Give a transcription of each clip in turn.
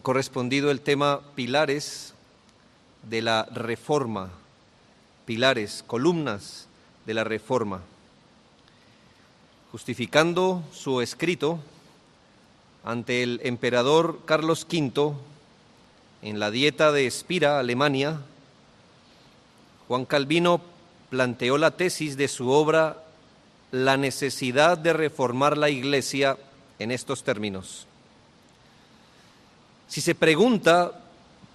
correspondido el tema pilares de la reforma, pilares, columnas de la reforma. Justificando su escrito ante el emperador Carlos V en la dieta de Espira, Alemania, Juan Calvino planteó la tesis de su obra La necesidad de reformar la Iglesia en estos términos. Si se pregunta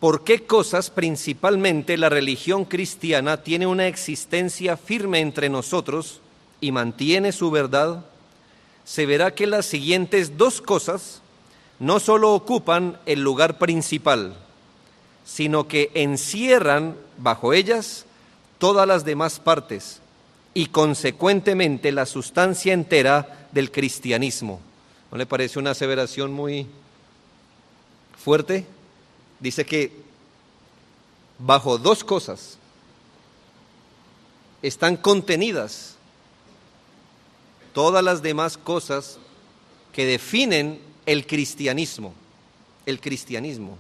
por qué cosas principalmente la religión cristiana tiene una existencia firme entre nosotros y mantiene su verdad, se verá que las siguientes dos cosas no solo ocupan el lugar principal, sino que encierran bajo ellas todas las demás partes y consecuentemente la sustancia entera del cristianismo. ¿No le parece una aseveración muy fuerte, dice que bajo dos cosas están contenidas todas las demás cosas que definen el cristianismo, el cristianismo.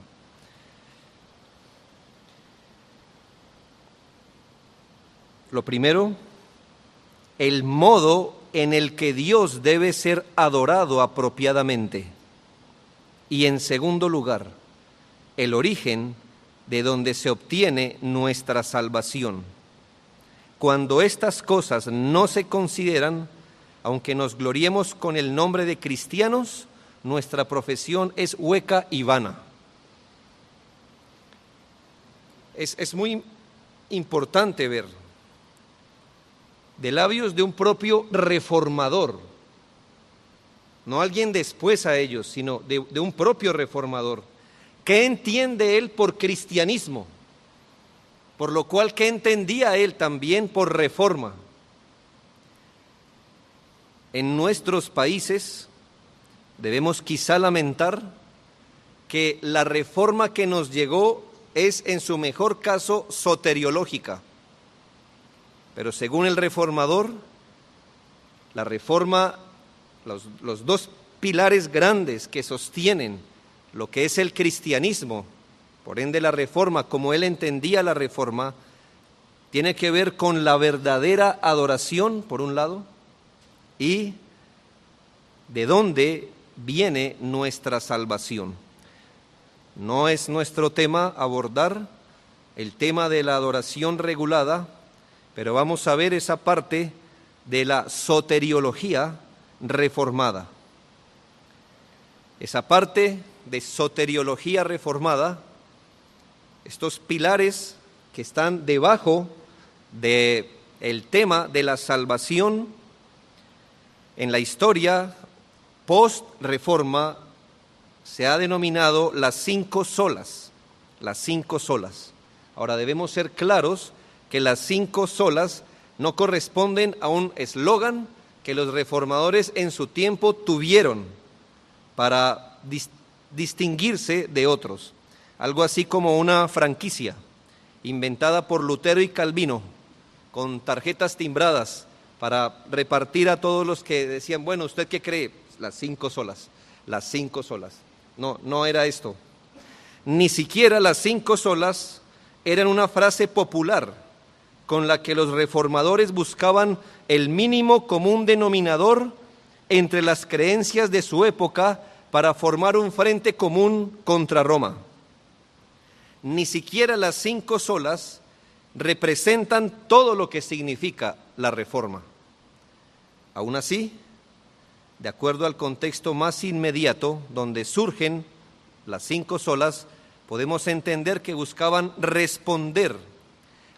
Lo primero, el modo en el que Dios debe ser adorado apropiadamente. Y en segundo lugar, el origen de donde se obtiene nuestra salvación. Cuando estas cosas no se consideran, aunque nos gloriemos con el nombre de cristianos, nuestra profesión es hueca y vana. Es, es muy importante ver de labios de un propio reformador, no alguien después a ellos, sino de, un propio reformador. ¿Qué entiende él por cristianismo? Por lo cual, ¿qué entendía él también por reforma? En nuestros países debemos quizá lamentar que la reforma que nos llegó es en su mejor caso soteriológica. Pero según el reformador, la reforma los, dos pilares grandes que sostienen lo que es el cristianismo, por ende la reforma, como él entendía la reforma, tiene que ver con la verdadera adoración, por un lado, y de dónde viene nuestra salvación. No es nuestro tema abordar el tema de la adoración regulada, pero vamos a ver esa parte de la soteriología reformada. Esa parte de soteriología reformada, estos pilares que están debajo de el tema de la salvación en la historia post-reforma se ha denominado las cinco solas, las cinco solas. Ahora debemos ser claros que las cinco solas no corresponden a un eslogan que los reformadores en su tiempo tuvieron para distinguirse de otros. Algo así como una franquicia inventada por Lutero y Calvino, con tarjetas timbradas para repartir a todos los que decían, bueno, ¿usted qué cree? Las cinco solas, las cinco solas. No, no era esto. Ni siquiera las cinco solas eran una frase popular con la que los reformadores buscaban el mínimo común denominador entre las creencias de su época para formar un frente común contra Roma. Ni siquiera las cinco solas representan todo lo que significa la reforma. Aún así, de acuerdo al contexto más inmediato donde surgen las cinco solas, podemos entender que buscaban responder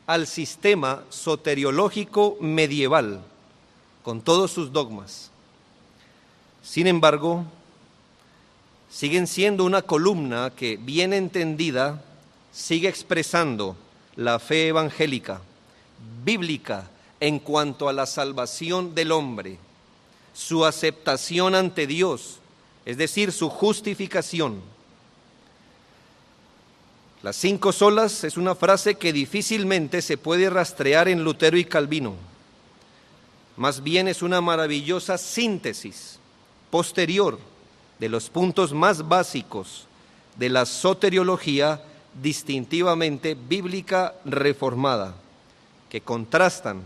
al sistema soteriológico medieval, con todos sus dogmas. Sin embargo, siguen siendo una columna que, bien entendida, sigue expresando la fe evangélica, bíblica, en cuanto a la salvación del hombre, su aceptación ante Dios, es decir, su justificación las cinco solas es una frase que difícilmente se puede rastrear en Lutero y Calvino. Más bien es una maravillosa síntesis posterior de los puntos más básicos de la soteriología distintivamente bíblica reformada, que contrastan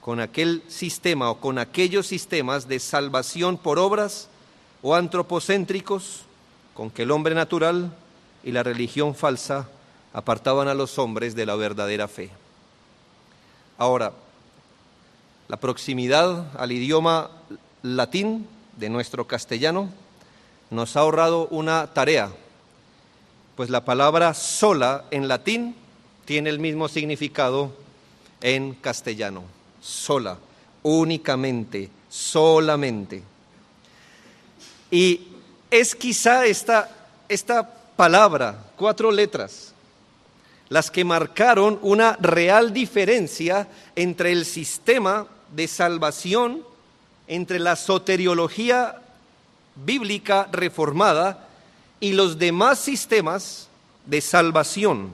con aquel sistema o con aquellos sistemas de salvación por obras o antropocéntricos con que el hombre natural y la religión falsa apartaban a los hombres de la verdadera fe. Ahora, la proximidad al idioma latín de nuestro castellano nos ha ahorrado una tarea, pues la palabra sola en latín tiene el mismo significado en castellano, sola, únicamente, solamente. Y es quizá esta, esta palabra, cuatro letras, las que marcaron una real diferencia entre el sistema de salvación, entre la soteriología bíblica reformada y los demás sistemas de salvación.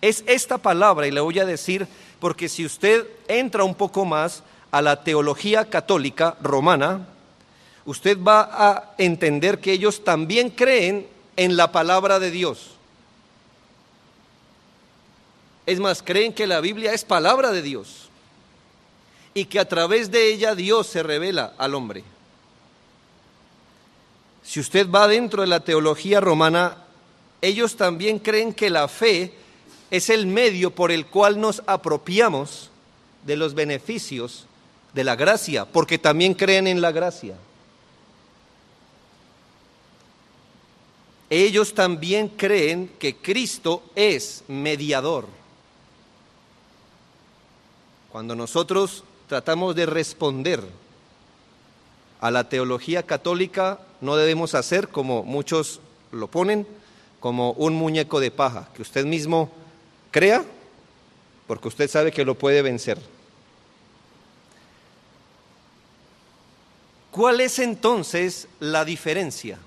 Es esta palabra, y le voy a decir, porque si usted entra un poco más a la teología católica romana, usted va a entender que ellos también creen en la palabra de Dios. Es más, creen que la Biblia es palabra de Dios y que a través de ella Dios se revela al hombre. Si usted va dentro de la teología romana, ellos también creen que la fe es el medio por el cual nos apropiamos de los beneficios de la gracia, porque también creen en la gracia. Ellos también creen que Cristo es mediador. Cuando nosotros tratamos de responder a la teología católica, no debemos hacer como muchos lo ponen, como un muñeco de paja, que usted mismo crea, porque usted sabe que lo puede vencer. ¿Cuál es entonces la diferencia?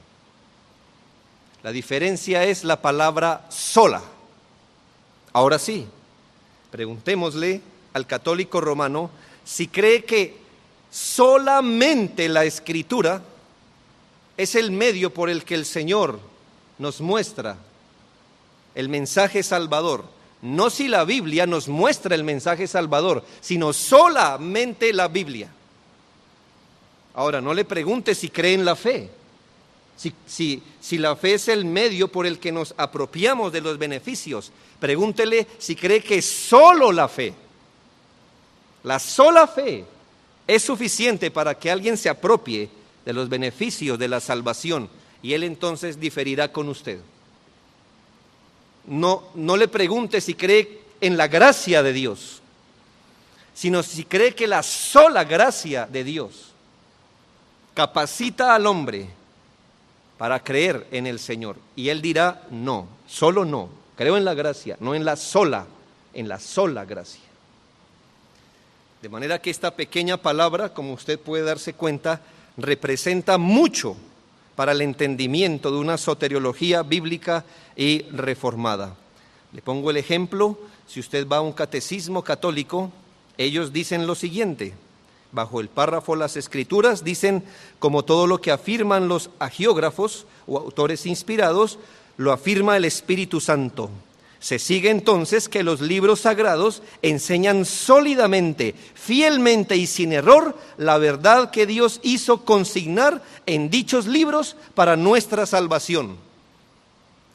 La diferencia es la palabra sola. Ahora sí, preguntémosle al católico romano si cree que solamente la escritura es el medio por el que el Señor nos muestra el mensaje salvador. No si la Biblia nos muestra el mensaje salvador, sino solamente la Biblia. Ahora, no le pregunte si cree en la fe. Si, si, si, la fe es el medio por el que nos apropiamos de los beneficios, pregúntele si cree que solo la fe la sola fe es suficiente para que alguien se apropie de los beneficios de la salvación y él entonces diferirá con usted. No, no le pregunte si cree en la gracia de Dios, sino si cree que la sola gracia de Dios capacita al hombre para creer en el Señor. Y él dirá, no, solo no, creo en la gracia, no en la sola, en la sola gracia. De manera que esta pequeña palabra, como usted puede darse cuenta, representa mucho para el entendimiento de una soteriología bíblica y reformada. Le pongo el ejemplo, si usted va a un catecismo católico, ellos dicen lo siguiente, bajo el párrafo Las Escrituras, dicen, como todo lo que afirman los agiógrafos o autores inspirados, lo afirma el Espíritu Santo. Se sigue entonces que los libros sagrados enseñan sólidamente, fielmente y sin error la verdad que Dios hizo consignar en dichos libros para nuestra salvación.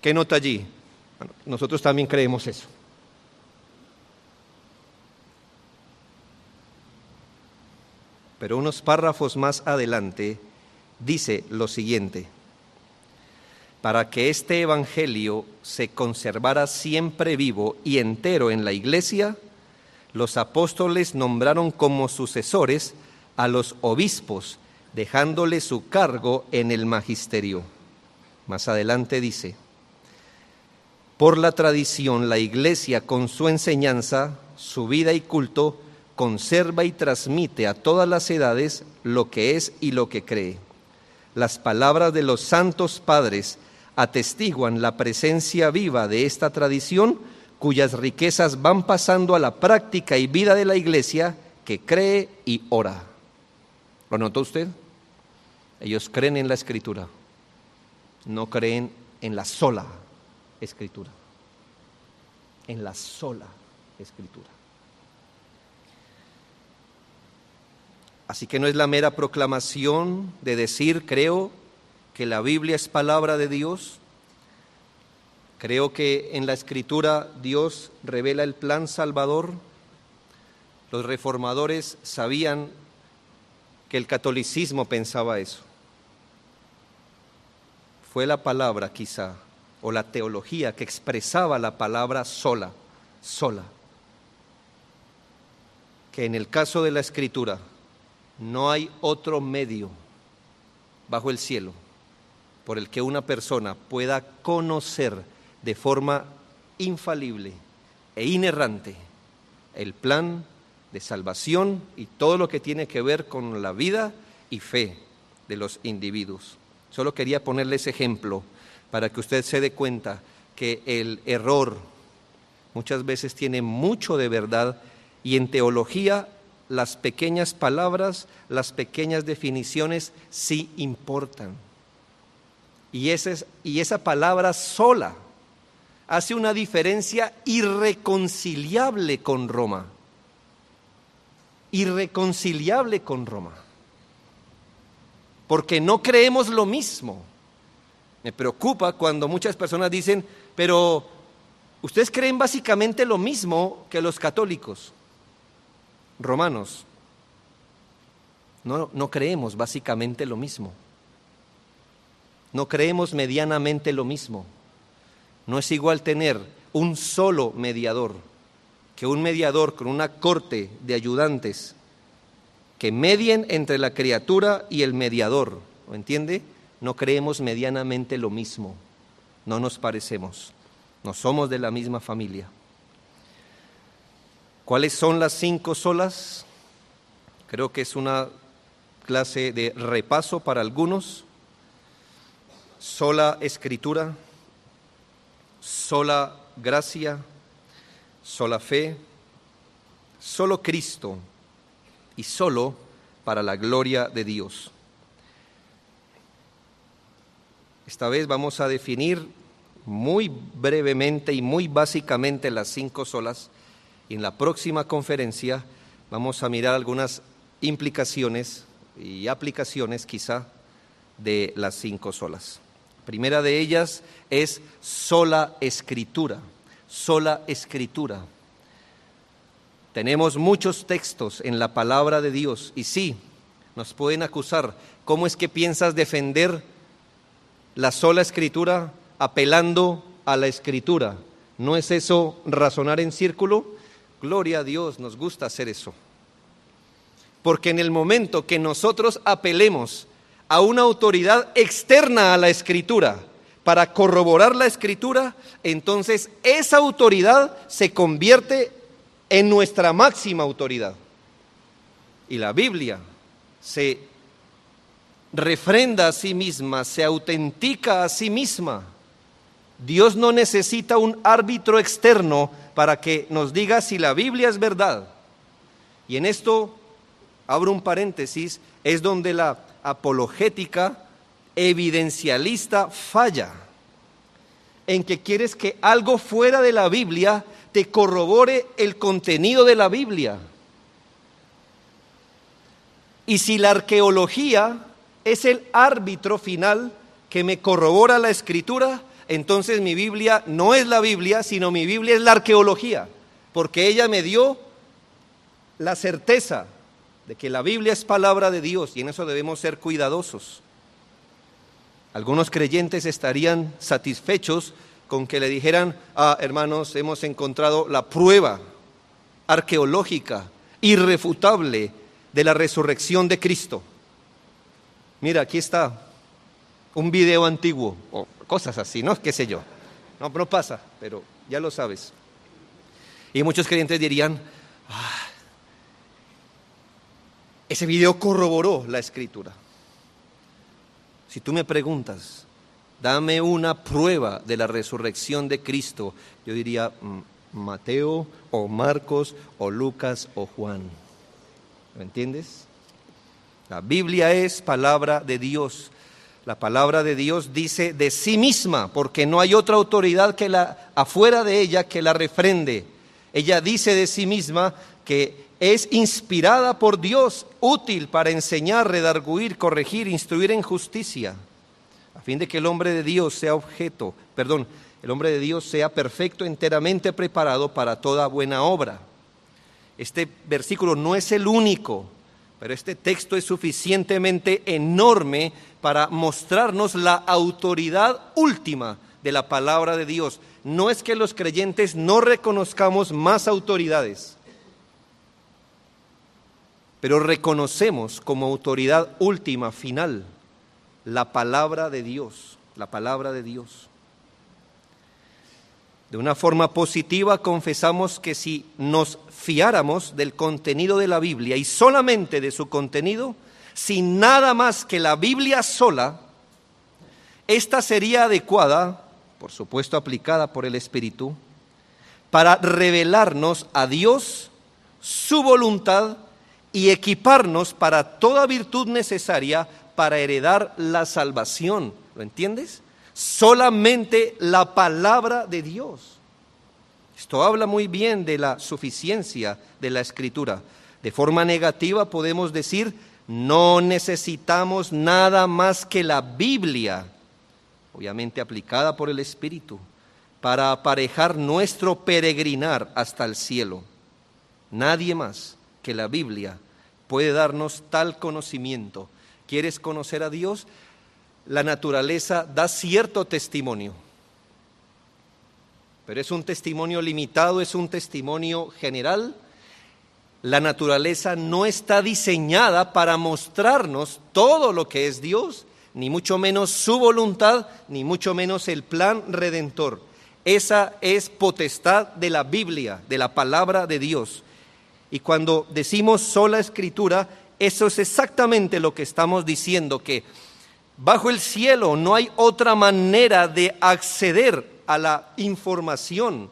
¿Qué nota allí? nosotros también creemos eso. Pero unos párrafos más adelante dice lo siguiente para que este Evangelio se conservara siempre vivo y entero en la iglesia, los apóstoles nombraron como sucesores a los obispos, dejándole su cargo en el magisterio. Más adelante dice, por la tradición la iglesia con su enseñanza, su vida y culto, conserva y transmite a todas las edades lo que es y lo que cree. Las palabras de los santos padres, atestiguan la presencia viva de esta tradición cuyas riquezas van pasando a la práctica y vida de la iglesia que cree y ora. ¿Lo notó usted? Ellos creen en la escritura, no creen en la sola escritura. En la sola escritura. Así que no es la mera proclamación de decir, creo que la Biblia es palabra de Dios. Creo que en la escritura Dios revela el plan salvador. Los reformadores sabían que el catolicismo pensaba eso. Fue la palabra quizá, o la teología que expresaba la palabra sola, sola. Que en el caso de la escritura no hay otro medio bajo el cielo por el que una persona pueda conocer de forma infalible e inerrante el plan de salvación y todo lo que tiene que ver con la vida y fe de los individuos. Solo quería ponerle ese ejemplo para que usted se dé cuenta que el error muchas veces tiene mucho de verdad y en teología las pequeñas palabras, las pequeñas definiciones sí importan. Y esa, es, y esa palabra sola hace una diferencia irreconciliable con Roma. Irreconciliable con Roma. Porque no creemos lo mismo. Me preocupa cuando muchas personas dicen, pero ustedes creen básicamente lo mismo que los católicos romanos. No, no creemos básicamente lo mismo. No creemos medianamente lo mismo. No es igual tener un solo mediador que un mediador con una corte de ayudantes que medien entre la criatura y el mediador. ¿Lo entiende? No creemos medianamente lo mismo. No nos parecemos. No somos de la misma familia. ¿Cuáles son las cinco solas? Creo que es una clase de repaso para algunos. Sola escritura, sola gracia, sola fe, solo Cristo y solo para la gloria de Dios. Esta vez vamos a definir muy brevemente y muy básicamente las cinco solas y en la próxima conferencia vamos a mirar algunas implicaciones y aplicaciones quizá de las cinco solas. Primera de ellas es sola escritura, sola escritura. Tenemos muchos textos en la palabra de Dios y sí, nos pueden acusar. ¿Cómo es que piensas defender la sola escritura apelando a la escritura? ¿No es eso razonar en círculo? Gloria a Dios, nos gusta hacer eso. Porque en el momento que nosotros apelemos a una autoridad externa a la escritura para corroborar la escritura, entonces esa autoridad se convierte en nuestra máxima autoridad. Y la Biblia se refrenda a sí misma, se autentica a sí misma. Dios no necesita un árbitro externo para que nos diga si la Biblia es verdad. Y en esto, abro un paréntesis, es donde la apologética evidencialista falla, en que quieres que algo fuera de la Biblia te corrobore el contenido de la Biblia. Y si la arqueología es el árbitro final que me corrobora la escritura, entonces mi Biblia no es la Biblia, sino mi Biblia es la arqueología, porque ella me dio la certeza de que la Biblia es palabra de Dios y en eso debemos ser cuidadosos. Algunos creyentes estarían satisfechos con que le dijeran, ah, hermanos, hemos encontrado la prueba arqueológica, irrefutable, de la resurrección de Cristo. Mira, aquí está un video antiguo cosas así, ¿no? ¿Qué sé yo? No, no pasa, pero ya lo sabes. Y muchos creyentes dirían, ah, ese video corroboró la escritura. Si tú me preguntas, dame una prueba de la resurrección de Cristo, yo diría mm, Mateo o Marcos o Lucas o Juan. ¿Me entiendes? La Biblia es palabra de Dios. La palabra de Dios dice de sí misma, porque no hay otra autoridad que la afuera de ella que la refrende. Ella dice de sí misma que es inspirada por Dios, útil para enseñar, redarguir, corregir, instruir en justicia, a fin de que el hombre de Dios sea objeto, perdón, el hombre de Dios sea perfecto, enteramente preparado para toda buena obra. Este versículo no es el único, pero este texto es suficientemente enorme para mostrarnos la autoridad última de la palabra de Dios. No es que los creyentes no reconozcamos más autoridades, pero reconocemos como autoridad última, final, la palabra de Dios, la palabra de Dios. De una forma positiva confesamos que si nos fiáramos del contenido de la Biblia y solamente de su contenido, sin nada más que la Biblia sola, esta sería adecuada, por supuesto aplicada por el Espíritu, para revelarnos a Dios, su voluntad y equiparnos para toda virtud necesaria para heredar la salvación. ¿Lo entiendes? Solamente la palabra de Dios. Esto habla muy bien de la suficiencia de la escritura. De forma negativa podemos decir, no necesitamos nada más que la Biblia, obviamente aplicada por el Espíritu, para aparejar nuestro peregrinar hasta el cielo. Nadie más que la Biblia puede darnos tal conocimiento. ¿Quieres conocer a Dios? La naturaleza da cierto testimonio, pero es un testimonio limitado, es un testimonio general. La naturaleza no está diseñada para mostrarnos todo lo que es Dios, ni mucho menos su voluntad, ni mucho menos el plan redentor. Esa es potestad de la Biblia, de la palabra de Dios. Y cuando decimos sola escritura, eso es exactamente lo que estamos diciendo, que Bajo el cielo no hay otra manera de acceder a la información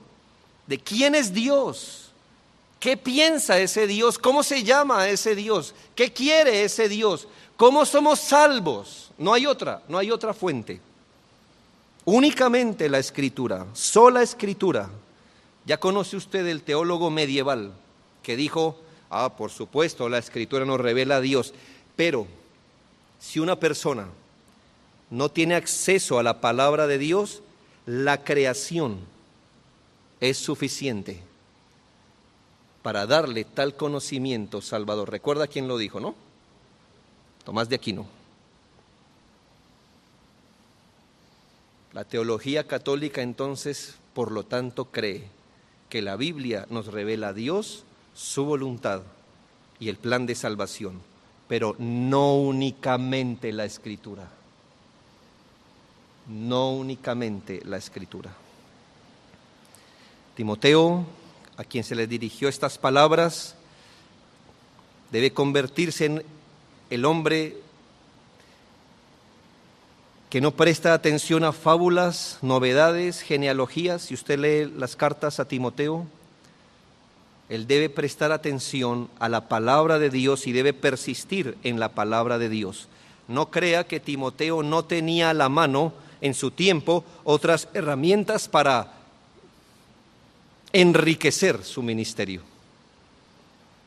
de quién es Dios, qué piensa ese Dios, cómo se llama ese Dios, qué quiere ese Dios, cómo somos salvos. No hay otra, no hay otra fuente. Únicamente la escritura, sola escritura. Ya conoce usted el teólogo medieval que dijo, ah, por supuesto, la escritura nos revela a Dios, pero si una persona no tiene acceso a la palabra de Dios, la creación es suficiente para darle tal conocimiento Salvador. Recuerda quién lo dijo, ¿no? Tomás de Aquino. La teología católica entonces, por lo tanto, cree que la Biblia nos revela a Dios, su voluntad y el plan de salvación, pero no únicamente la escritura no únicamente la escritura. Timoteo, a quien se le dirigió estas palabras, debe convertirse en el hombre que no presta atención a fábulas, novedades, genealogías. Si usted lee las cartas a Timoteo, él debe prestar atención a la palabra de Dios y debe persistir en la palabra de Dios. No crea que Timoteo no tenía la mano en su tiempo otras herramientas para enriquecer su ministerio,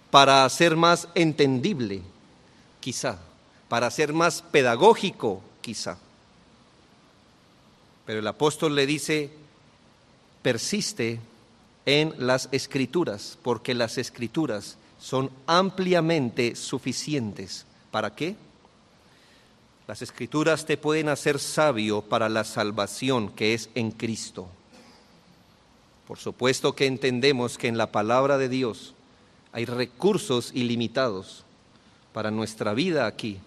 para hacer más entendible, quizá, para ser más pedagógico, quizá. Pero el apóstol le dice, persiste en las escrituras, porque las escrituras son ampliamente suficientes. ¿Para qué? Las escrituras te pueden hacer sabio para la salvación que es en Cristo. Por supuesto que entendemos que en la palabra de Dios hay recursos ilimitados para nuestra vida aquí.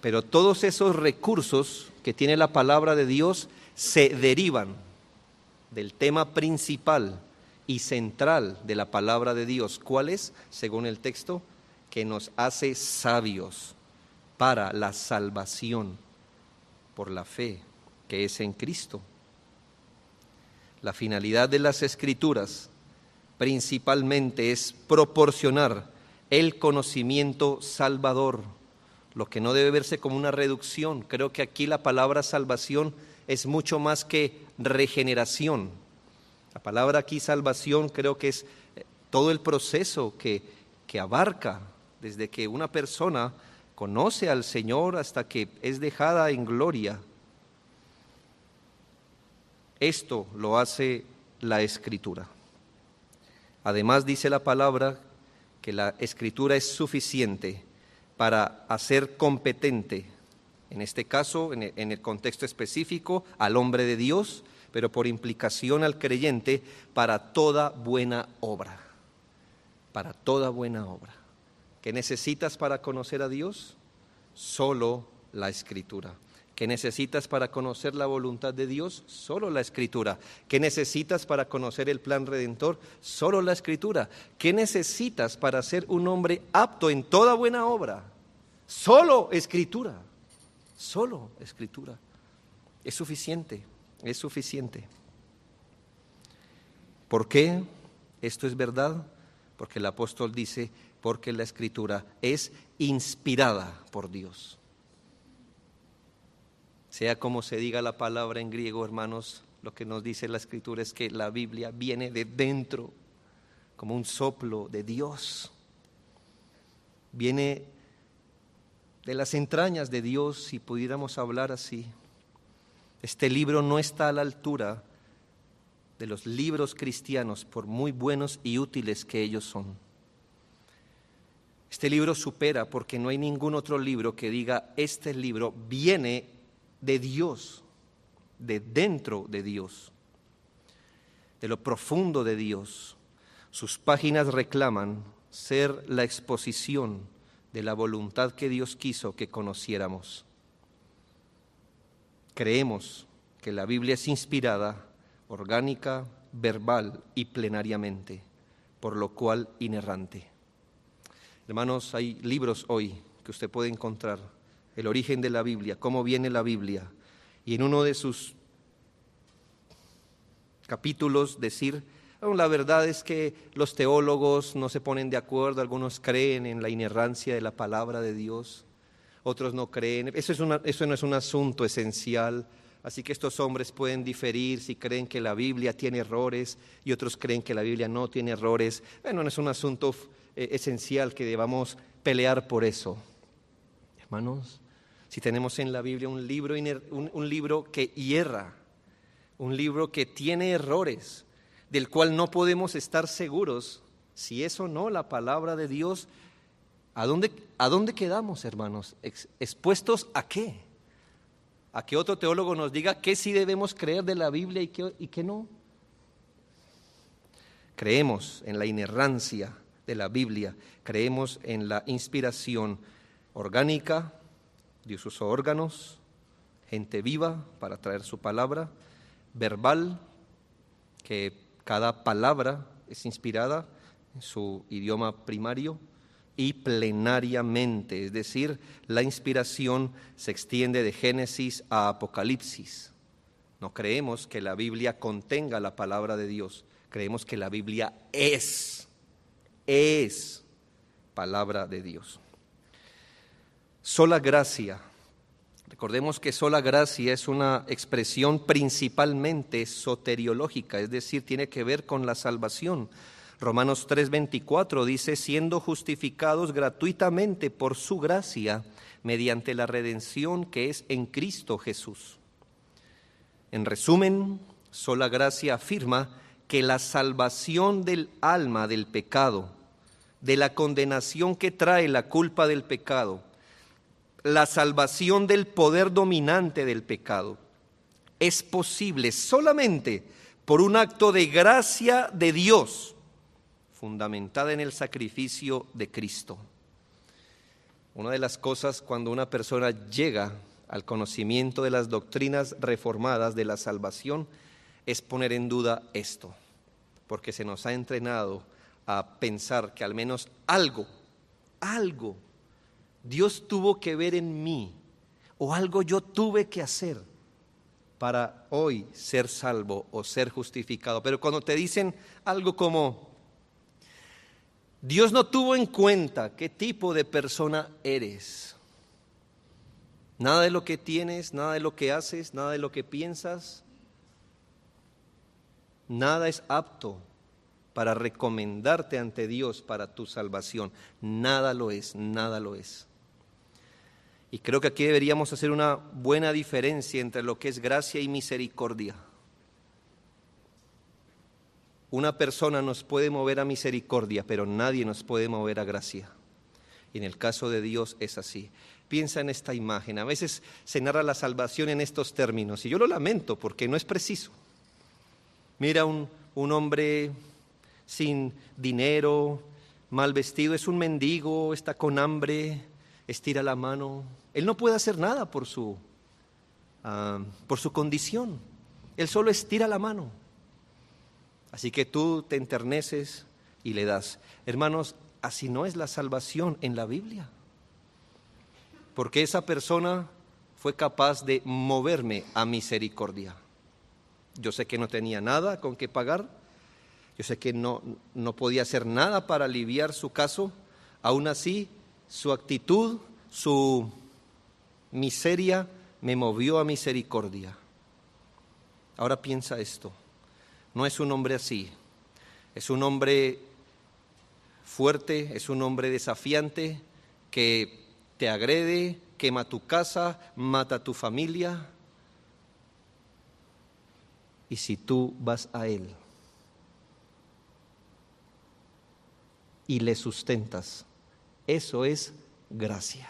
Pero todos esos recursos que tiene la palabra de Dios se derivan del tema principal y central de la palabra de Dios. ¿Cuál es, según el texto? Que nos hace sabios para la salvación por la fe que es en Cristo. La finalidad de las escrituras principalmente es proporcionar el conocimiento salvador, lo que no debe verse como una reducción. Creo que aquí la palabra salvación es mucho más que regeneración. La palabra aquí salvación creo que es eh, todo el proceso que, que abarca desde que una persona conoce al Señor hasta que es dejada en gloria. Esto lo hace la escritura. Además dice la palabra que la escritura es suficiente para hacer competente, en este caso, en el, contexto específico, al hombre de Dios, pero por implicación al creyente, para toda buena obra. Para toda buena obra. ¿Qué necesitas para conocer a Dios? Solo la escritura. ¿Qué necesitas para conocer la voluntad de Dios? Solo la escritura. ¿Qué necesitas para conocer el plan redentor? Solo la escritura. ¿Qué necesitas para ser un hombre apto en toda buena obra? Solo escritura. Solo escritura. Es suficiente, es suficiente. ¿Por qué esto es verdad? Porque el apóstol dice, porque la escritura es inspirada por Dios. Sea como se diga la palabra en griego, hermanos, lo que nos dice la escritura es que la Biblia viene de dentro, como un soplo de Dios. Viene de las entrañas de Dios, si pudiéramos hablar así. Este libro no está a la altura de los libros cristianos, por muy buenos y útiles que ellos son. Este libro supera porque no hay ningún otro libro que diga, este libro viene de Dios, de dentro de Dios, de lo profundo de Dios. Sus páginas reclaman ser la exposición de la voluntad que Dios quiso que conociéramos. Creemos que la Biblia es inspirada, orgánica, verbal y plenariamente, por lo cual inerrante. Hermanos, hay libros hoy que usted puede encontrar. El origen de la Biblia, cómo viene la Biblia, y en uno de sus capítulos decir, la verdad es que los teólogos no se ponen de acuerdo, algunos creen en la inerrancia de la palabra de Dios, otros no creen, eso, es eso no es un asunto esencial, así que estos hombres pueden diferir si creen que la Biblia tiene errores y otros creen que la Biblia no tiene errores, bueno, no es un asunto eh, esencial que debamos pelear por eso. Hermanos, si tenemos en la Biblia un libro, un, libro que hierra, un libro que tiene errores, del cual no podemos estar seguros si es o no la palabra de Dios, ¿a dónde, a dónde quedamos, hermanos? ¿Expuestos a qué? ¿A que otro teólogo nos diga qué sí debemos creer de la Biblia y qué, y no? Creemos en la inerrancia de la Biblia, creemos en la inspiración orgánica, Dios usó órganos, gente viva para traer su palabra, verbal, que cada palabra es inspirada en su idioma primario, y plenariamente, es decir, la inspiración se extiende de Génesis a Apocalipsis. No creemos que la Biblia contenga la palabra de Dios, creemos que la Biblia es, es palabra de Dios. Sola gracia. Recordemos que sola gracia es una expresión principalmente soteriológica, es decir, tiene que ver con la salvación. Romanos 3:24 dice, siendo justificados gratuitamente por su gracia, mediante la redención que es en Cristo Jesús. En resumen, sola gracia afirma que la salvación del alma del pecado, de la condenación que trae la culpa del pecado, la salvación del poder dominante del pecado es posible solamente por un acto de gracia de Dios fundamentada en el sacrificio de Cristo. Una de las cosas cuando una persona llega al conocimiento de las doctrinas reformadas de la salvación es poner en duda esto, porque se nos ha entrenado a pensar que al menos algo, algo Dios tuvo que ver en mí o algo yo tuve que hacer para hoy ser salvo o ser justificado. Pero cuando te dicen algo como, Dios no tuvo en cuenta qué tipo de persona eres, Nada de lo que tienes, nada de lo que haces, nada de lo que piensas, nada es apto para recomendarte ante Dios para tu salvación. Nada lo es, nada lo es. Y creo que aquí deberíamos hacer una buena diferencia entre lo que es gracia y misericordia. Una persona nos puede mover a misericordia, pero nadie nos puede mover a gracia. Y en el caso de Dios es así. Piensa en esta imagen. A veces se narra la salvación en estos términos y yo lo lamento porque no es preciso. Mira un, un hombre sin dinero, mal vestido, es un mendigo, está con hambre, estira la mano. Él no puede hacer nada por su, ah, por su condición. Él solo estira la mano. Así que tú te enterneces y le das. Hermanos, así no es la salvación en la Biblia. Porque esa persona fue capaz de moverme a misericordia. Yo sé que no tenía nada con qué pagar, yo sé que no, no podía hacer nada para aliviar su caso. Aún así, su actitud, su miseria me movió a misericordia. Ahora piensa esto. No es un hombre así. Es un hombre fuerte, es un hombre desafiante que te agrede, quema tu casa, mata a tu familia. Y si tú vas a él, y le sustentas. Eso es gracia.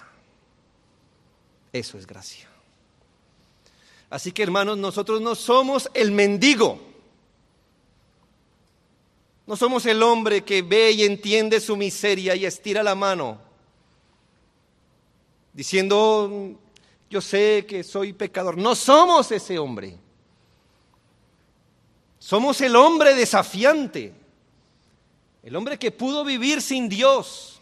Eso es gracia. Así que hermanos, nosotros no somos el mendigo. No somos el hombre que ve y entiende su miseria y estira la mano, diciendo, yo sé que soy pecador. No somos ese hombre. Somos el hombre desafiante el hombre que pudo vivir sin Dios.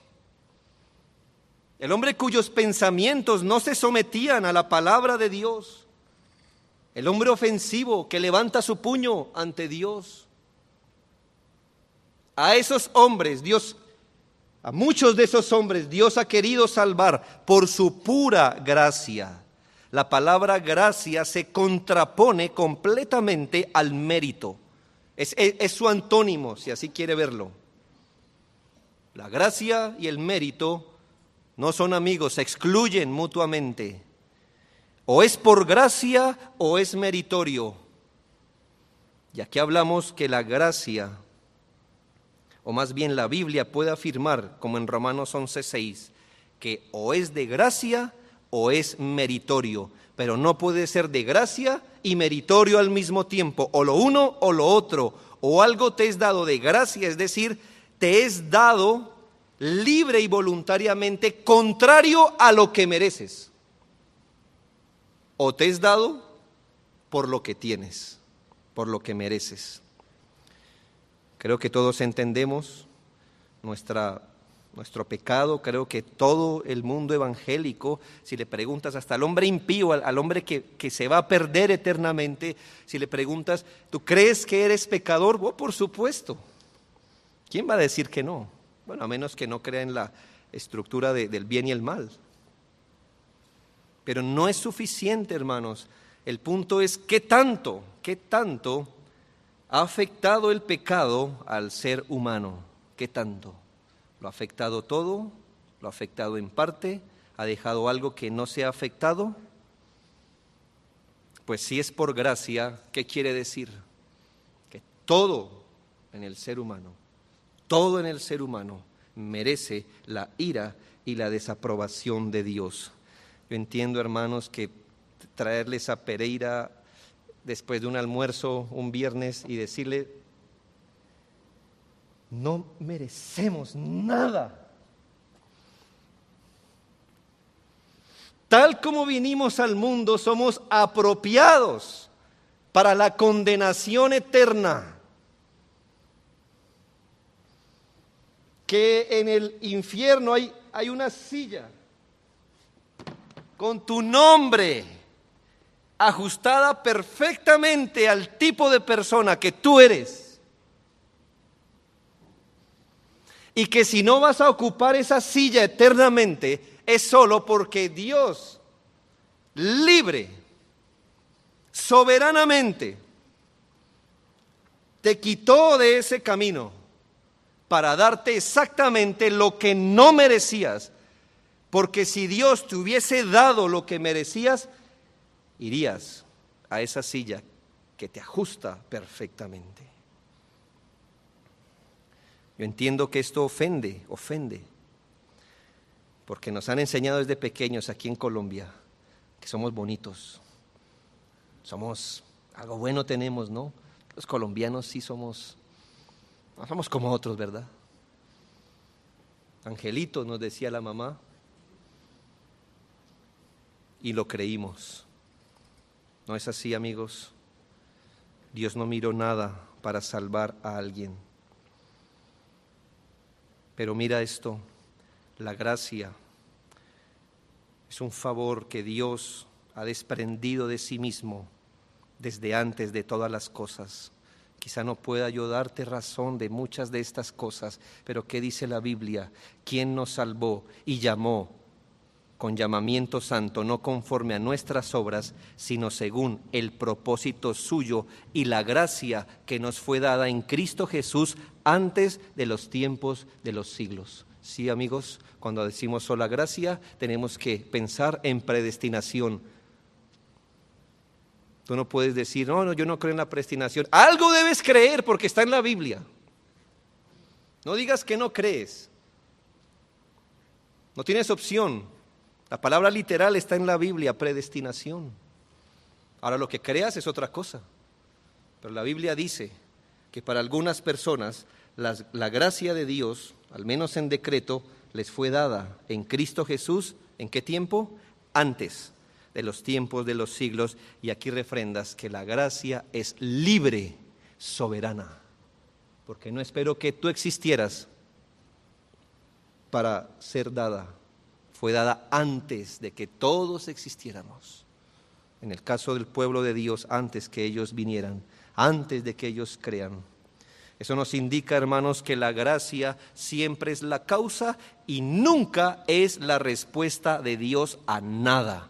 El hombre cuyos pensamientos no se sometían a la palabra de Dios. El hombre ofensivo que levanta su puño ante Dios. A esos hombres, Dios, a muchos de esos hombres, Dios ha querido salvar por su pura gracia. La palabra gracia se contrapone completamente al mérito. Es, su antónimo, si así quiere verlo. La gracia y el mérito no son amigos, se excluyen mutuamente. O es por gracia o es meritorio. Y aquí hablamos que la gracia, o más bien la Biblia puede afirmar, como en Romanos 11:6, que o es de gracia o es meritorio, pero no puede ser de gracia y meritorio al mismo tiempo, o lo uno o lo otro, o algo te es dado de gracia, es decir, te es dado libre y voluntariamente contrario a lo que mereces. O te es dado por lo que tienes, por lo que mereces. Creo que todos entendemos nuestra, nuestro pecado, creo que todo el mundo evangélico, si le preguntas hasta al hombre impío, al, hombre que, que, se va a perder eternamente, si le preguntas, ¿tú crees que eres pecador? Oh, por supuesto. ¿Quién va a decir que no? Bueno, a menos que no crea en la estructura del bien y el mal. Pero no es suficiente, hermanos. El punto es qué tanto, qué tanto ha afectado el pecado al ser humano. ¿Qué tanto? ¿Lo ha afectado todo? ¿Lo ha afectado en parte? ¿Ha dejado algo que no se ha afectado? Pues si es por gracia, ¿qué quiere decir? Que todo en el ser humano todo en el ser humano merece la ira y la desaprobación de Dios. Yo entiendo, hermanos, que traerles a Pereira después de un almuerzo un viernes y decirle, no merecemos nada. Tal como vinimos al mundo, somos apropiados para la condenación eterna. que en el infierno hay, hay una silla con tu nombre ajustada perfectamente al tipo de persona que tú eres. Y que si no vas a ocupar esa silla eternamente, es solo porque Dios libre, soberanamente, te quitó de ese camino para darte exactamente lo que no merecías. Porque si Dios te hubiese dado lo que merecías, irías a esa silla que te ajusta perfectamente. Yo entiendo que esto ofende, ofende, porque nos han enseñado desde pequeños aquí en Colombia que somos bonitos, somos, algo bueno tenemos, ¿no? Los colombianos sí somos, no somos como otros, ¿verdad? Angelito nos decía la mamá, y lo creímos. No es así, amigos. Dios no miró nada para salvar a alguien. Pero mira esto, la gracia es un favor que Dios ha desprendido de sí mismo desde antes de todas las cosas. Quizá no pueda yo darte razón de muchas de estas cosas, pero ¿qué dice la Biblia? ¿Quién nos salvó y llamó con llamamiento santo, no conforme a nuestras obras, sino según el propósito suyo y la gracia que nos fue dada en Cristo Jesús antes de los tiempos de los siglos. Sí, amigos, cuando decimos sola gracia, tenemos que pensar en predestinación. Tú no puedes decir, no, no, yo no creo en la predestinación. Algo debes creer porque está en la Biblia. No digas que no crees. No tienes opción. La palabra literal está en la Biblia, predestinación. Ahora lo que creas es otra cosa. Pero la Biblia dice que para algunas personas la, gracia de Dios, al menos en decreto, les fue dada en Cristo Jesús. ¿En qué tiempo? Antes de los tiempos de los siglos. Y aquí refrendas que la gracia es libre, soberana. Porque no espero que tú existieras para ser dada fue dada antes de que todos existiéramos. En el caso del pueblo de Dios, antes que ellos vinieran, antes de que ellos crean. Eso nos indica, hermanos, que la gracia siempre es la causa y nunca es la respuesta de Dios a nada.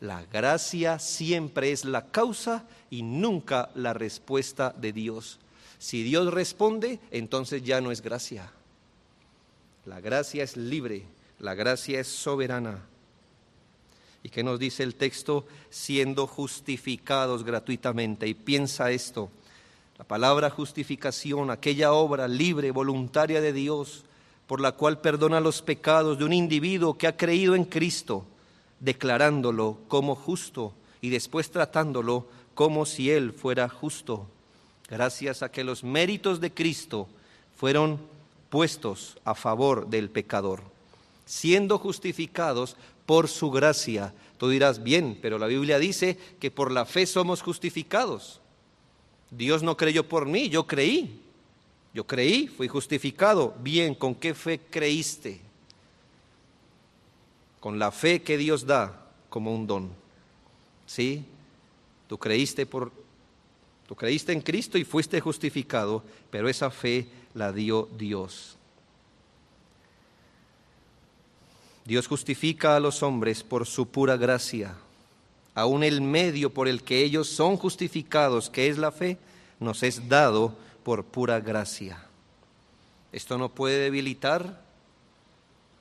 La gracia siempre es la causa y nunca la respuesta de Dios. Si Dios responde, entonces ya no es gracia. La gracia es libre, la gracia es soberana. ¿Y qué nos dice el texto? Siendo justificados gratuitamente. Y piensa esto, la palabra justificación, aquella obra libre, voluntaria de Dios, por la cual perdona los pecados de un individuo que ha creído en Cristo, declarándolo como justo y después tratándolo como si Él fuera justo, gracias a que los méritos de Cristo fueron puestos a favor del pecador siendo justificados por su gracia. Tú dirás, bien, pero la Biblia dice que por la fe somos justificados. Dios no creyó por mí, yo creí. Yo creí, fui justificado. Bien, ¿con qué fe creíste? Con la fe que Dios da como un don. ¿Sí? Tú creíste por tú creíste en Cristo y fuiste justificado, pero esa fe la dio Dios. Dios justifica a los hombres por su pura gracia. Aún el medio por el que ellos son justificados, que es la fe, nos es dado por pura gracia. Esto no puede debilitar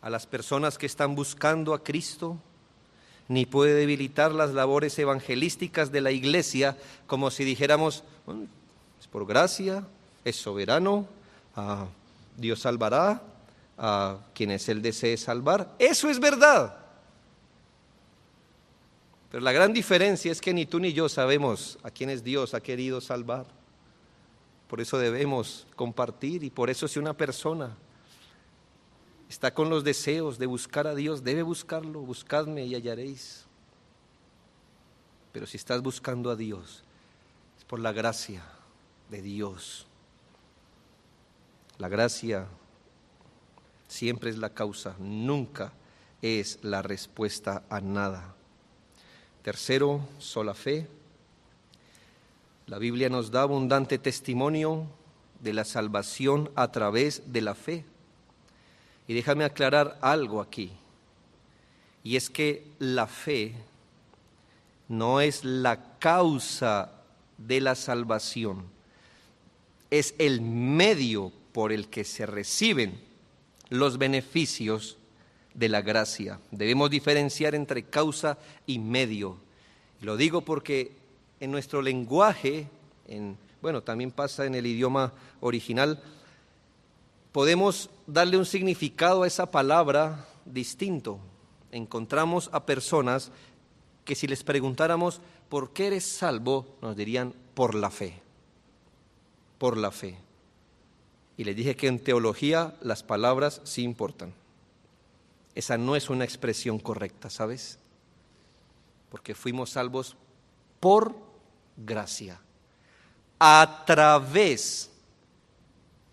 a las personas que están buscando a Cristo, ni puede debilitar las labores evangelísticas de la iglesia, como si dijéramos, es por gracia, es soberano, ah, Dios salvará, a quienes Él desee salvar. Eso es verdad. Pero la gran diferencia es que ni tú ni yo sabemos a quienes Dios ha querido salvar. Por eso debemos compartir y por eso si una persona está con los deseos de buscar a Dios, debe buscarlo, buscadme y hallaréis. Pero si estás buscando a Dios, es por la gracia de Dios. La gracia siempre es la causa, nunca es la respuesta a nada. Tercero, sola fe. La Biblia nos da abundante testimonio de la salvación a través de la fe. Y déjame aclarar algo aquí. Y es que la fe no es la causa de la salvación, es el medio por el que se reciben los beneficios de la gracia. Debemos diferenciar entre causa y medio. Lo digo porque en nuestro lenguaje, en, bueno, también pasa en el idioma original, podemos darle un significado a esa palabra distinto. Encontramos a personas que si les preguntáramos, ¿por qué eres salvo? nos dirían, por la fe, por la fe. Y les dije que en teología las palabras sí importan. Esa no es una expresión correcta, ¿sabes? Porque fuimos salvos por gracia, a través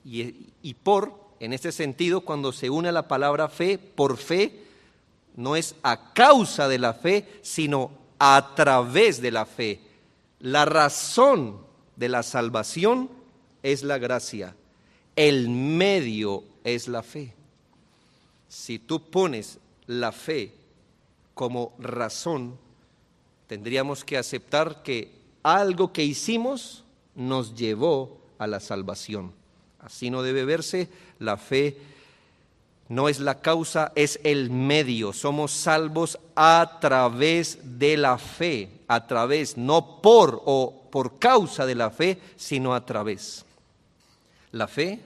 y, y por, en este sentido, cuando se une la palabra fe, por fe, no es a causa de la fe, sino a través de la fe. La razón de la salvación es la gracia. El medio es la fe. Si tú pones la fe como razón, tendríamos que aceptar que algo que hicimos nos llevó a la salvación. Así no debe verse la fe no es la causa, es el medio. Somos salvos a través de la fe, a través, no por o por causa de la fe, sino a través. La fe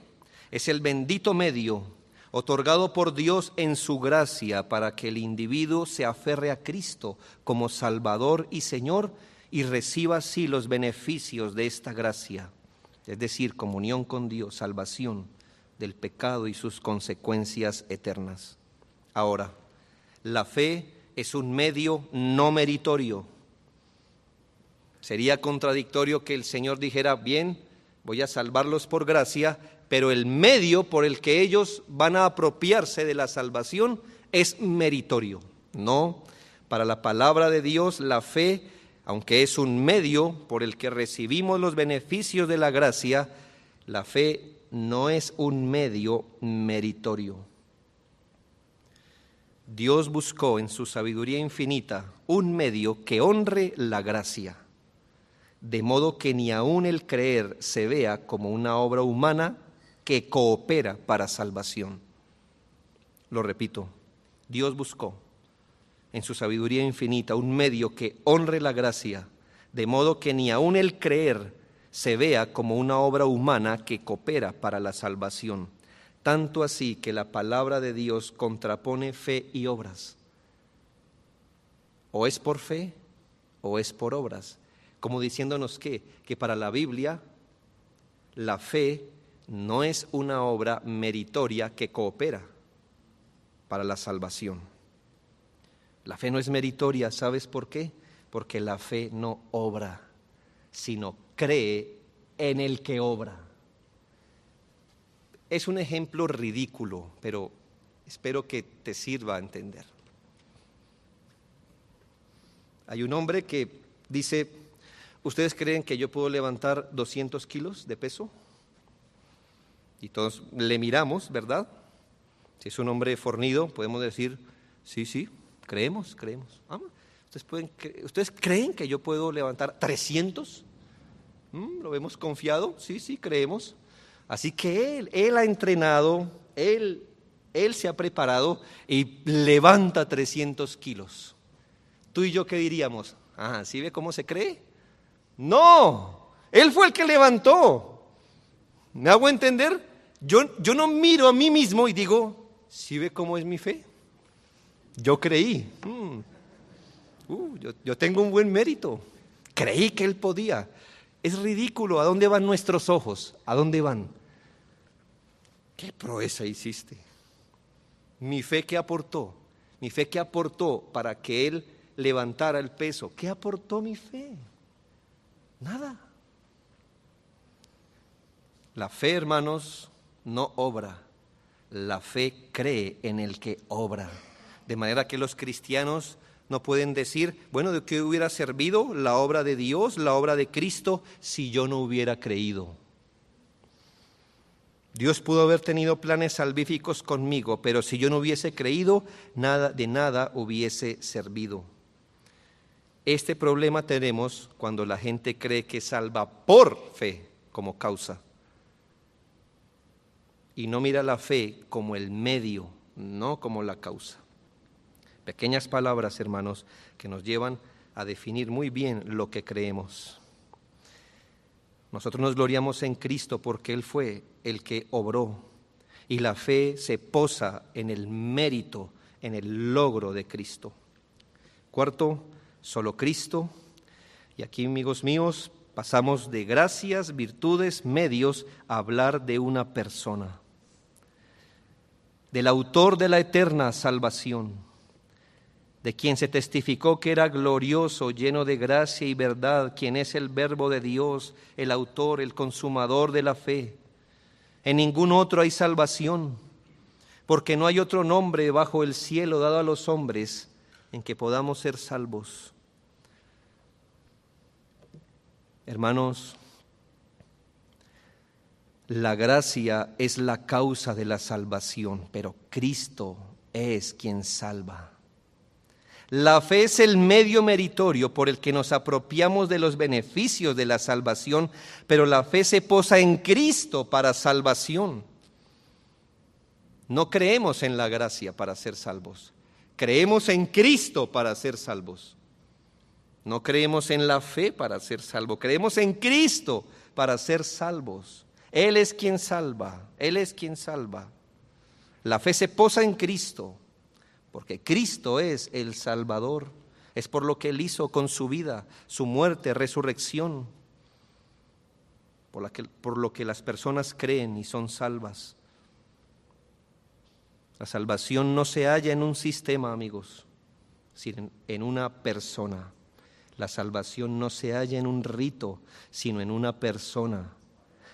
es el bendito medio otorgado por Dios en su gracia para que el individuo se aferre a Cristo como Salvador y Señor y reciba así los beneficios de esta gracia, es decir, comunión con Dios, salvación del pecado y sus consecuencias eternas. Ahora, la fe es un medio no meritorio. Sería contradictorio que el Señor dijera, bien, voy a salvarlos por gracia, pero el medio por el que ellos van a apropiarse de la salvación es meritorio. No, para la palabra de Dios la fe, aunque es un medio por el que recibimos los beneficios de la gracia, la fe no es un medio meritorio. Dios buscó en su sabiduría infinita un medio que honre la gracia, de modo que ni aun el creer se vea como una obra humana que coopera para salvación. Lo repito, Dios buscó en su sabiduría infinita un medio que honre la gracia, de modo que ni aun el creer se vea como una obra humana que coopera para la salvación, tanto así que la palabra de Dios contrapone fe y obras. O es por fe o es por obras, como diciéndonos que, que para la Biblia la fe no es una obra meritoria que coopera para la salvación. La fe no es meritoria, ¿sabes por qué? Porque la fe no obra, sino cree en el que obra. Es un ejemplo ridículo, pero espero que te sirva a entender. Hay un hombre que dice, ¿ustedes creen que yo puedo levantar 200 kilos de peso? Y todos le miramos, ¿verdad? Si es un hombre fornido, podemos decir, sí, sí, creemos, creemos. Ah, ¿Ustedes, pueden, ¿Ustedes creen que yo puedo levantar 300? ¿Mm? ¿Lo vemos confiado? Sí, sí, creemos. Así que él, él ha entrenado, él, él se ha preparado y levanta 300 kilos. Tú y yo, ¿qué diríamos? Ah, ¿sí ve cómo se cree? No, él fue el que levantó. ¿Me hago entender? Yo, yo no miro a mí mismo y digo, ¿sí ve cómo es mi fe? Yo creí. Mm. Uh, yo, yo tengo un buen mérito. Creí que él podía. Es ridículo. ¿A dónde van nuestros ojos? ¿A dónde van? ¿Qué proeza hiciste? Mi fe que aportó, mi fe que aportó para que Él levantara el peso. ¿Qué aportó mi fe? Nada. La fe, hermanos, no obra. La fe cree en el que obra. De manera que los cristianos no pueden decir, bueno, ¿de qué hubiera servido la obra de Dios, la obra de Cristo, si yo no hubiera creído? Dios pudo haber tenido planes salvíficos conmigo, pero si yo no hubiese creído, nada de nada hubiese servido. Este problema tenemos cuando la gente cree que salva por fe como causa y no mira la fe como el medio, no como la causa. Pequeñas palabras, hermanos, que nos llevan a definir muy bien lo que creemos. Nosotros nos gloriamos en Cristo porque Él fue el que obró y la fe se posa en el mérito, en el logro de Cristo. Cuarto, solo Cristo. Y aquí, amigos míos, pasamos de gracias, virtudes, medios a hablar de una persona, del autor de la eterna salvación de quien se testificó que era glorioso, lleno de gracia y verdad, quien es el verbo de Dios, el autor, el consumador de la fe. En ningún otro hay salvación, porque no hay otro nombre bajo el cielo dado a los hombres en que podamos ser salvos. Hermanos, la gracia es la causa de la salvación, pero Cristo es quien salva. La fe es el medio meritorio por el que nos apropiamos de los beneficios de la salvación, pero la fe se posa en Cristo para salvación. No creemos en la gracia para ser salvos, creemos en Cristo para ser salvos. No creemos en la fe para ser salvos, creemos en Cristo para ser salvos. Él es quien salva, Él es quien salva. La fe se posa en Cristo porque Cristo es el Salvador. Es por lo que Él hizo con su vida, su muerte, resurrección, por, por lo que las personas creen y son salvas. La salvación no se halla en un sistema, amigos, sino en una persona. La salvación no se halla en un rito, sino en una persona.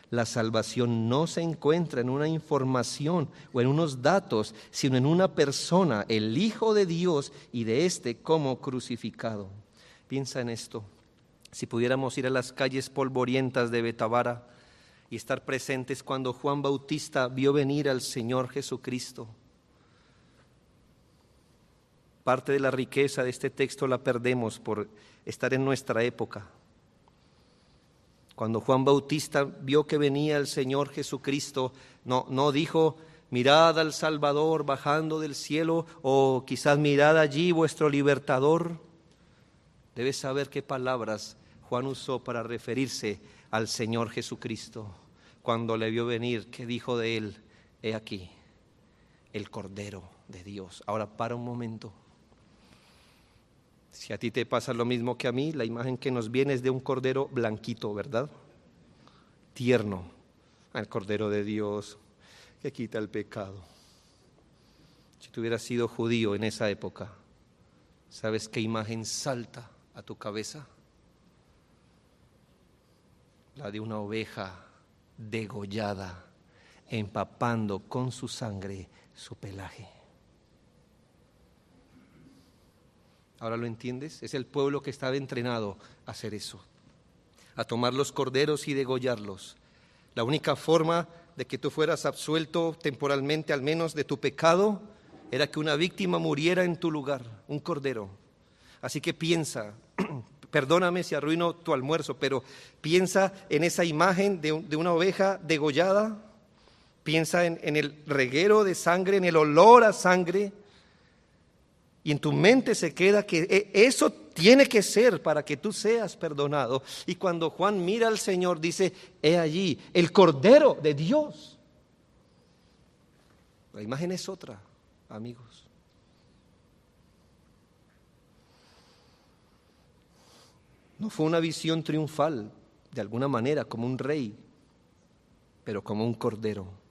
La salvación no se encuentra en una información o en unos datos, sino en una persona, el Hijo de Dios y de éste como crucificado. Piensa en esto. Si pudiéramos ir a las calles polvorientas de Betavara y estar presentes cuando Juan Bautista vio venir al Señor Jesucristo. Parte de la riqueza de este texto la perdemos por estar en nuestra época. Cuando Juan Bautista vio que venía el Señor Jesucristo, no, no dijo, mirad al Salvador bajando del cielo o quizás mirad allí vuestro libertador. Debes saber qué palabras Juan usó para referirse al Señor Jesucristo. Cuando le vio venir, ¿qué dijo de él? He aquí, el Cordero de Dios. Ahora para un momento. Si a ti te pasa lo mismo que a mí, la imagen que nos viene es de un cordero blanquito, ¿verdad? Tierno, al cordero de Dios que quita el pecado. Si tú hubieras sido judío en esa época, ¿sabes qué imagen salta a tu cabeza? La de una oveja degollada, empapando con su sangre su pelaje. ¿Ahora lo entiendes? Es el pueblo que estaba entrenado a hacer eso, a tomar los corderos y degollarlos. La única forma de que tú fueras absuelto temporalmente al menos de tu pecado era que una víctima muriera en tu lugar, un cordero. Así que piensa, perdóname si arruino tu almuerzo, pero piensa en esa imagen de, una oveja degollada, piensa en, en el reguero de sangre, en el olor a sangre, y en tu mente se queda que e, eso tiene que ser para que tú seas perdonado. Y cuando Juan mira al Señor, dice, he allí, el Cordero de Dios. La imagen es otra, amigos. No fue una visión triunfal, de alguna manera, como un rey, pero como un cordero.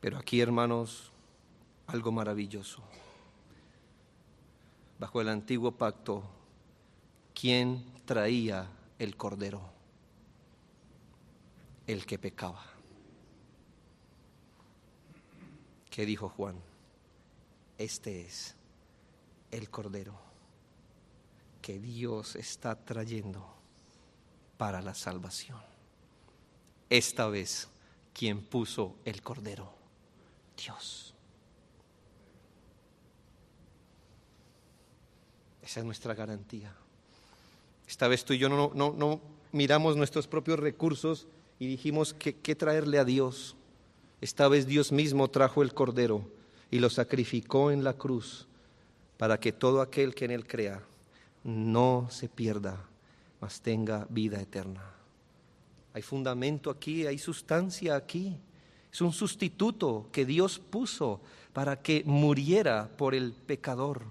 Pero aquí, hermanos, algo maravilloso. Bajo el antiguo pacto, ¿quién traía el cordero? El que pecaba. ¿Qué dijo Juan? Este es el cordero que Dios está trayendo para la salvación. Esta vez, quien puso el cordero Dios. Esa es nuestra garantía. Esta vez tú y yo no, no, no miramos nuestros propios recursos y dijimos que qué traerle a Dios. Esta vez Dios mismo trajo el cordero y lo sacrificó en la cruz para que todo aquel que en él crea no se pierda, mas tenga vida eterna. Hay fundamento aquí, hay sustancia aquí. Es un sustituto que Dios puso para que muriera por el pecador.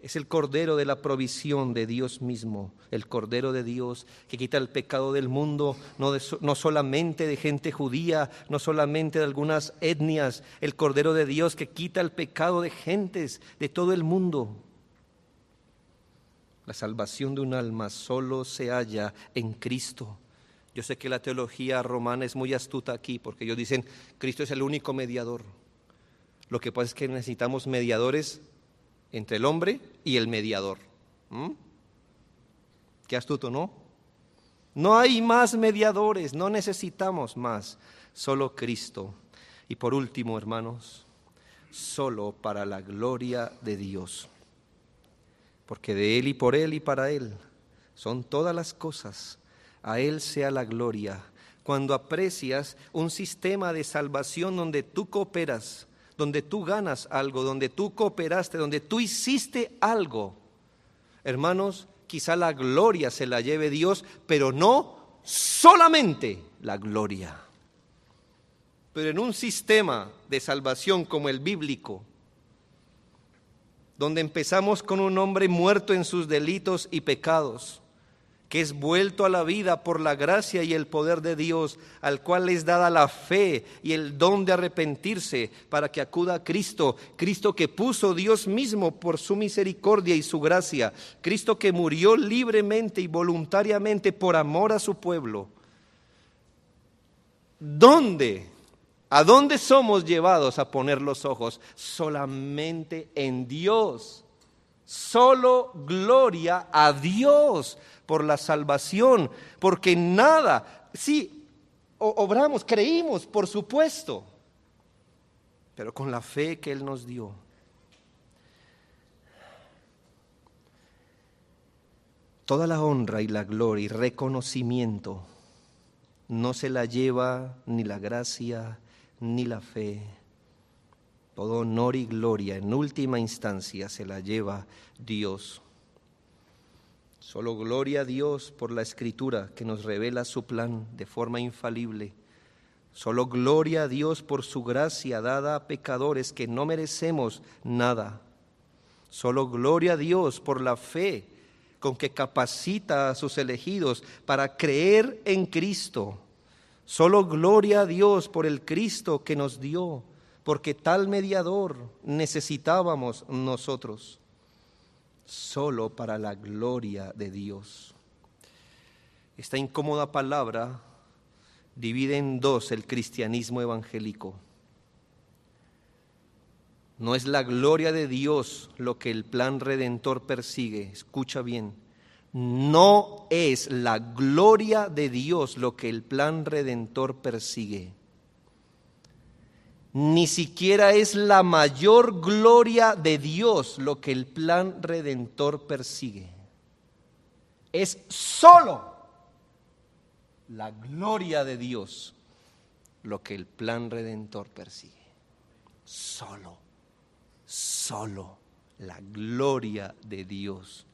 Es el Cordero de la provisión de Dios mismo, el Cordero de Dios que quita el pecado del mundo, no, no, solamente de gente judía, no solamente de algunas etnias, el Cordero de Dios que quita el pecado de gentes de todo el mundo. La salvación de un alma solo se halla en Cristo. Yo sé que la teología romana es muy astuta aquí porque ellos dicen, Cristo es el único mediador. Lo que pasa es que necesitamos mediadores entre el hombre y el mediador. Qué astuto, ¿no? No hay más mediadores, no necesitamos más, solo Cristo. Y por último, hermanos, solo para la gloria de Dios. Porque de Él y por Él y para Él son todas las cosas. A Él sea la gloria. Cuando aprecias un sistema de salvación donde tú cooperas donde tú ganas algo, donde tú cooperaste, donde tú hiciste algo. Hermanos, quizá la gloria se la lleve Dios, pero no solamente la gloria. Pero en un sistema de salvación como el bíblico, donde empezamos con un hombre muerto en sus delitos y pecados, que es vuelto a la vida por la gracia y el poder de Dios, al cual es dada la fe y el don de arrepentirse para que acuda a Cristo, Cristo que puso Dios mismo por su misericordia y su gracia, Cristo que murió libremente y voluntariamente por amor a su pueblo. ¿Dónde? ¿A dónde somos llevados a poner los ojos? Solamente en Dios. Solo gloria a Dios por la salvación, porque nada, sí, obramos, creímos, por supuesto, pero con la fe que Él nos dio. Toda la honra y la gloria y reconocimiento no se la lleva ni la gracia ni la fe. Todo honor y gloria en última instancia se la lleva Dios. Solo gloria a Dios por la escritura que nos revela su plan de forma infalible. Solo gloria a Dios por su gracia dada a pecadores que no merecemos nada. Solo gloria a Dios por la fe con que capacita a sus elegidos para creer en Cristo. Solo gloria a Dios por el Cristo que nos dio, porque tal mediador necesitábamos nosotros solo para la gloria de Dios. Esta incómoda palabra divide en dos el cristianismo evangélico. No es la gloria de Dios lo que el plan redentor persigue, escucha bien. No es la gloria de Dios lo que el plan redentor persigue ni siquiera es la mayor gloria de Dios lo que el plan redentor persigue. Es solo la gloria de Dios lo que el plan redentor persigue. Solo, solo la gloria de Dios.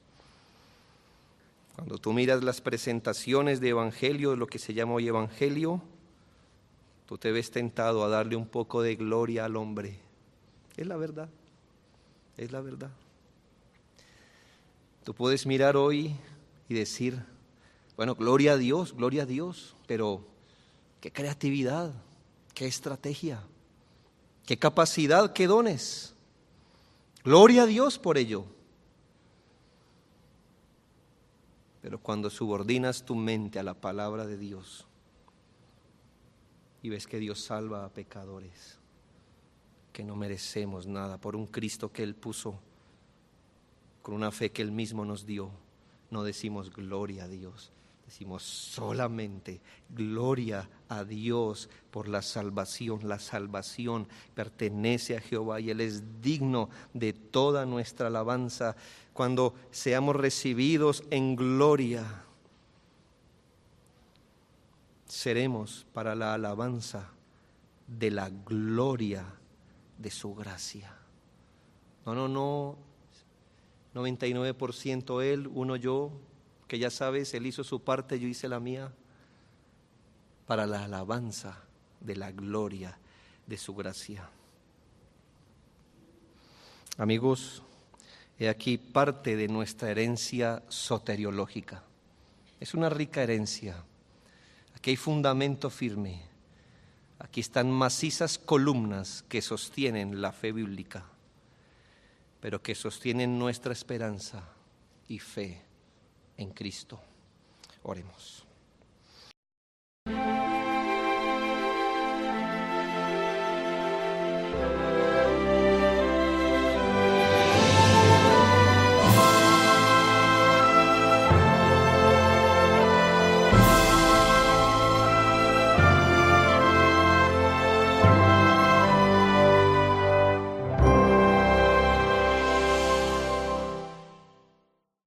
Cuando tú miras las presentaciones de Evangelio, lo que se llama hoy Evangelio, tú te ves tentado a darle un poco de gloria al hombre. Es la verdad, es la verdad. Tú puedes mirar hoy y decir, bueno, gloria a Dios, gloria a Dios, pero qué creatividad, qué estrategia, qué capacidad, qué dones. Gloria a Dios por ello. Pero cuando subordinas tu mente a la palabra de Dios, y ves que Dios salva a pecadores, que no merecemos nada, por un Cristo que Él puso, con una fe que Él mismo nos dio, no decimos gloria a Dios, Decimos solamente gloria a Dios por la salvación. La salvación pertenece a Jehová y Él es digno de toda nuestra alabanza. Cuando seamos recibidos en gloria, seremos para la alabanza de la gloria de su gracia. No, no, no. 99% Él, uno yo, que ya sabes, Él hizo su parte, yo hice la mía, para la alabanza de la gloria de su gracia. Amigos, he aquí parte de nuestra herencia soteriológica. Es una rica herencia. Aquí hay fundamento firme. Aquí están macizas columnas que sostienen la fe bíblica, pero que sostienen nuestra esperanza y fe en Cristo. Oremos.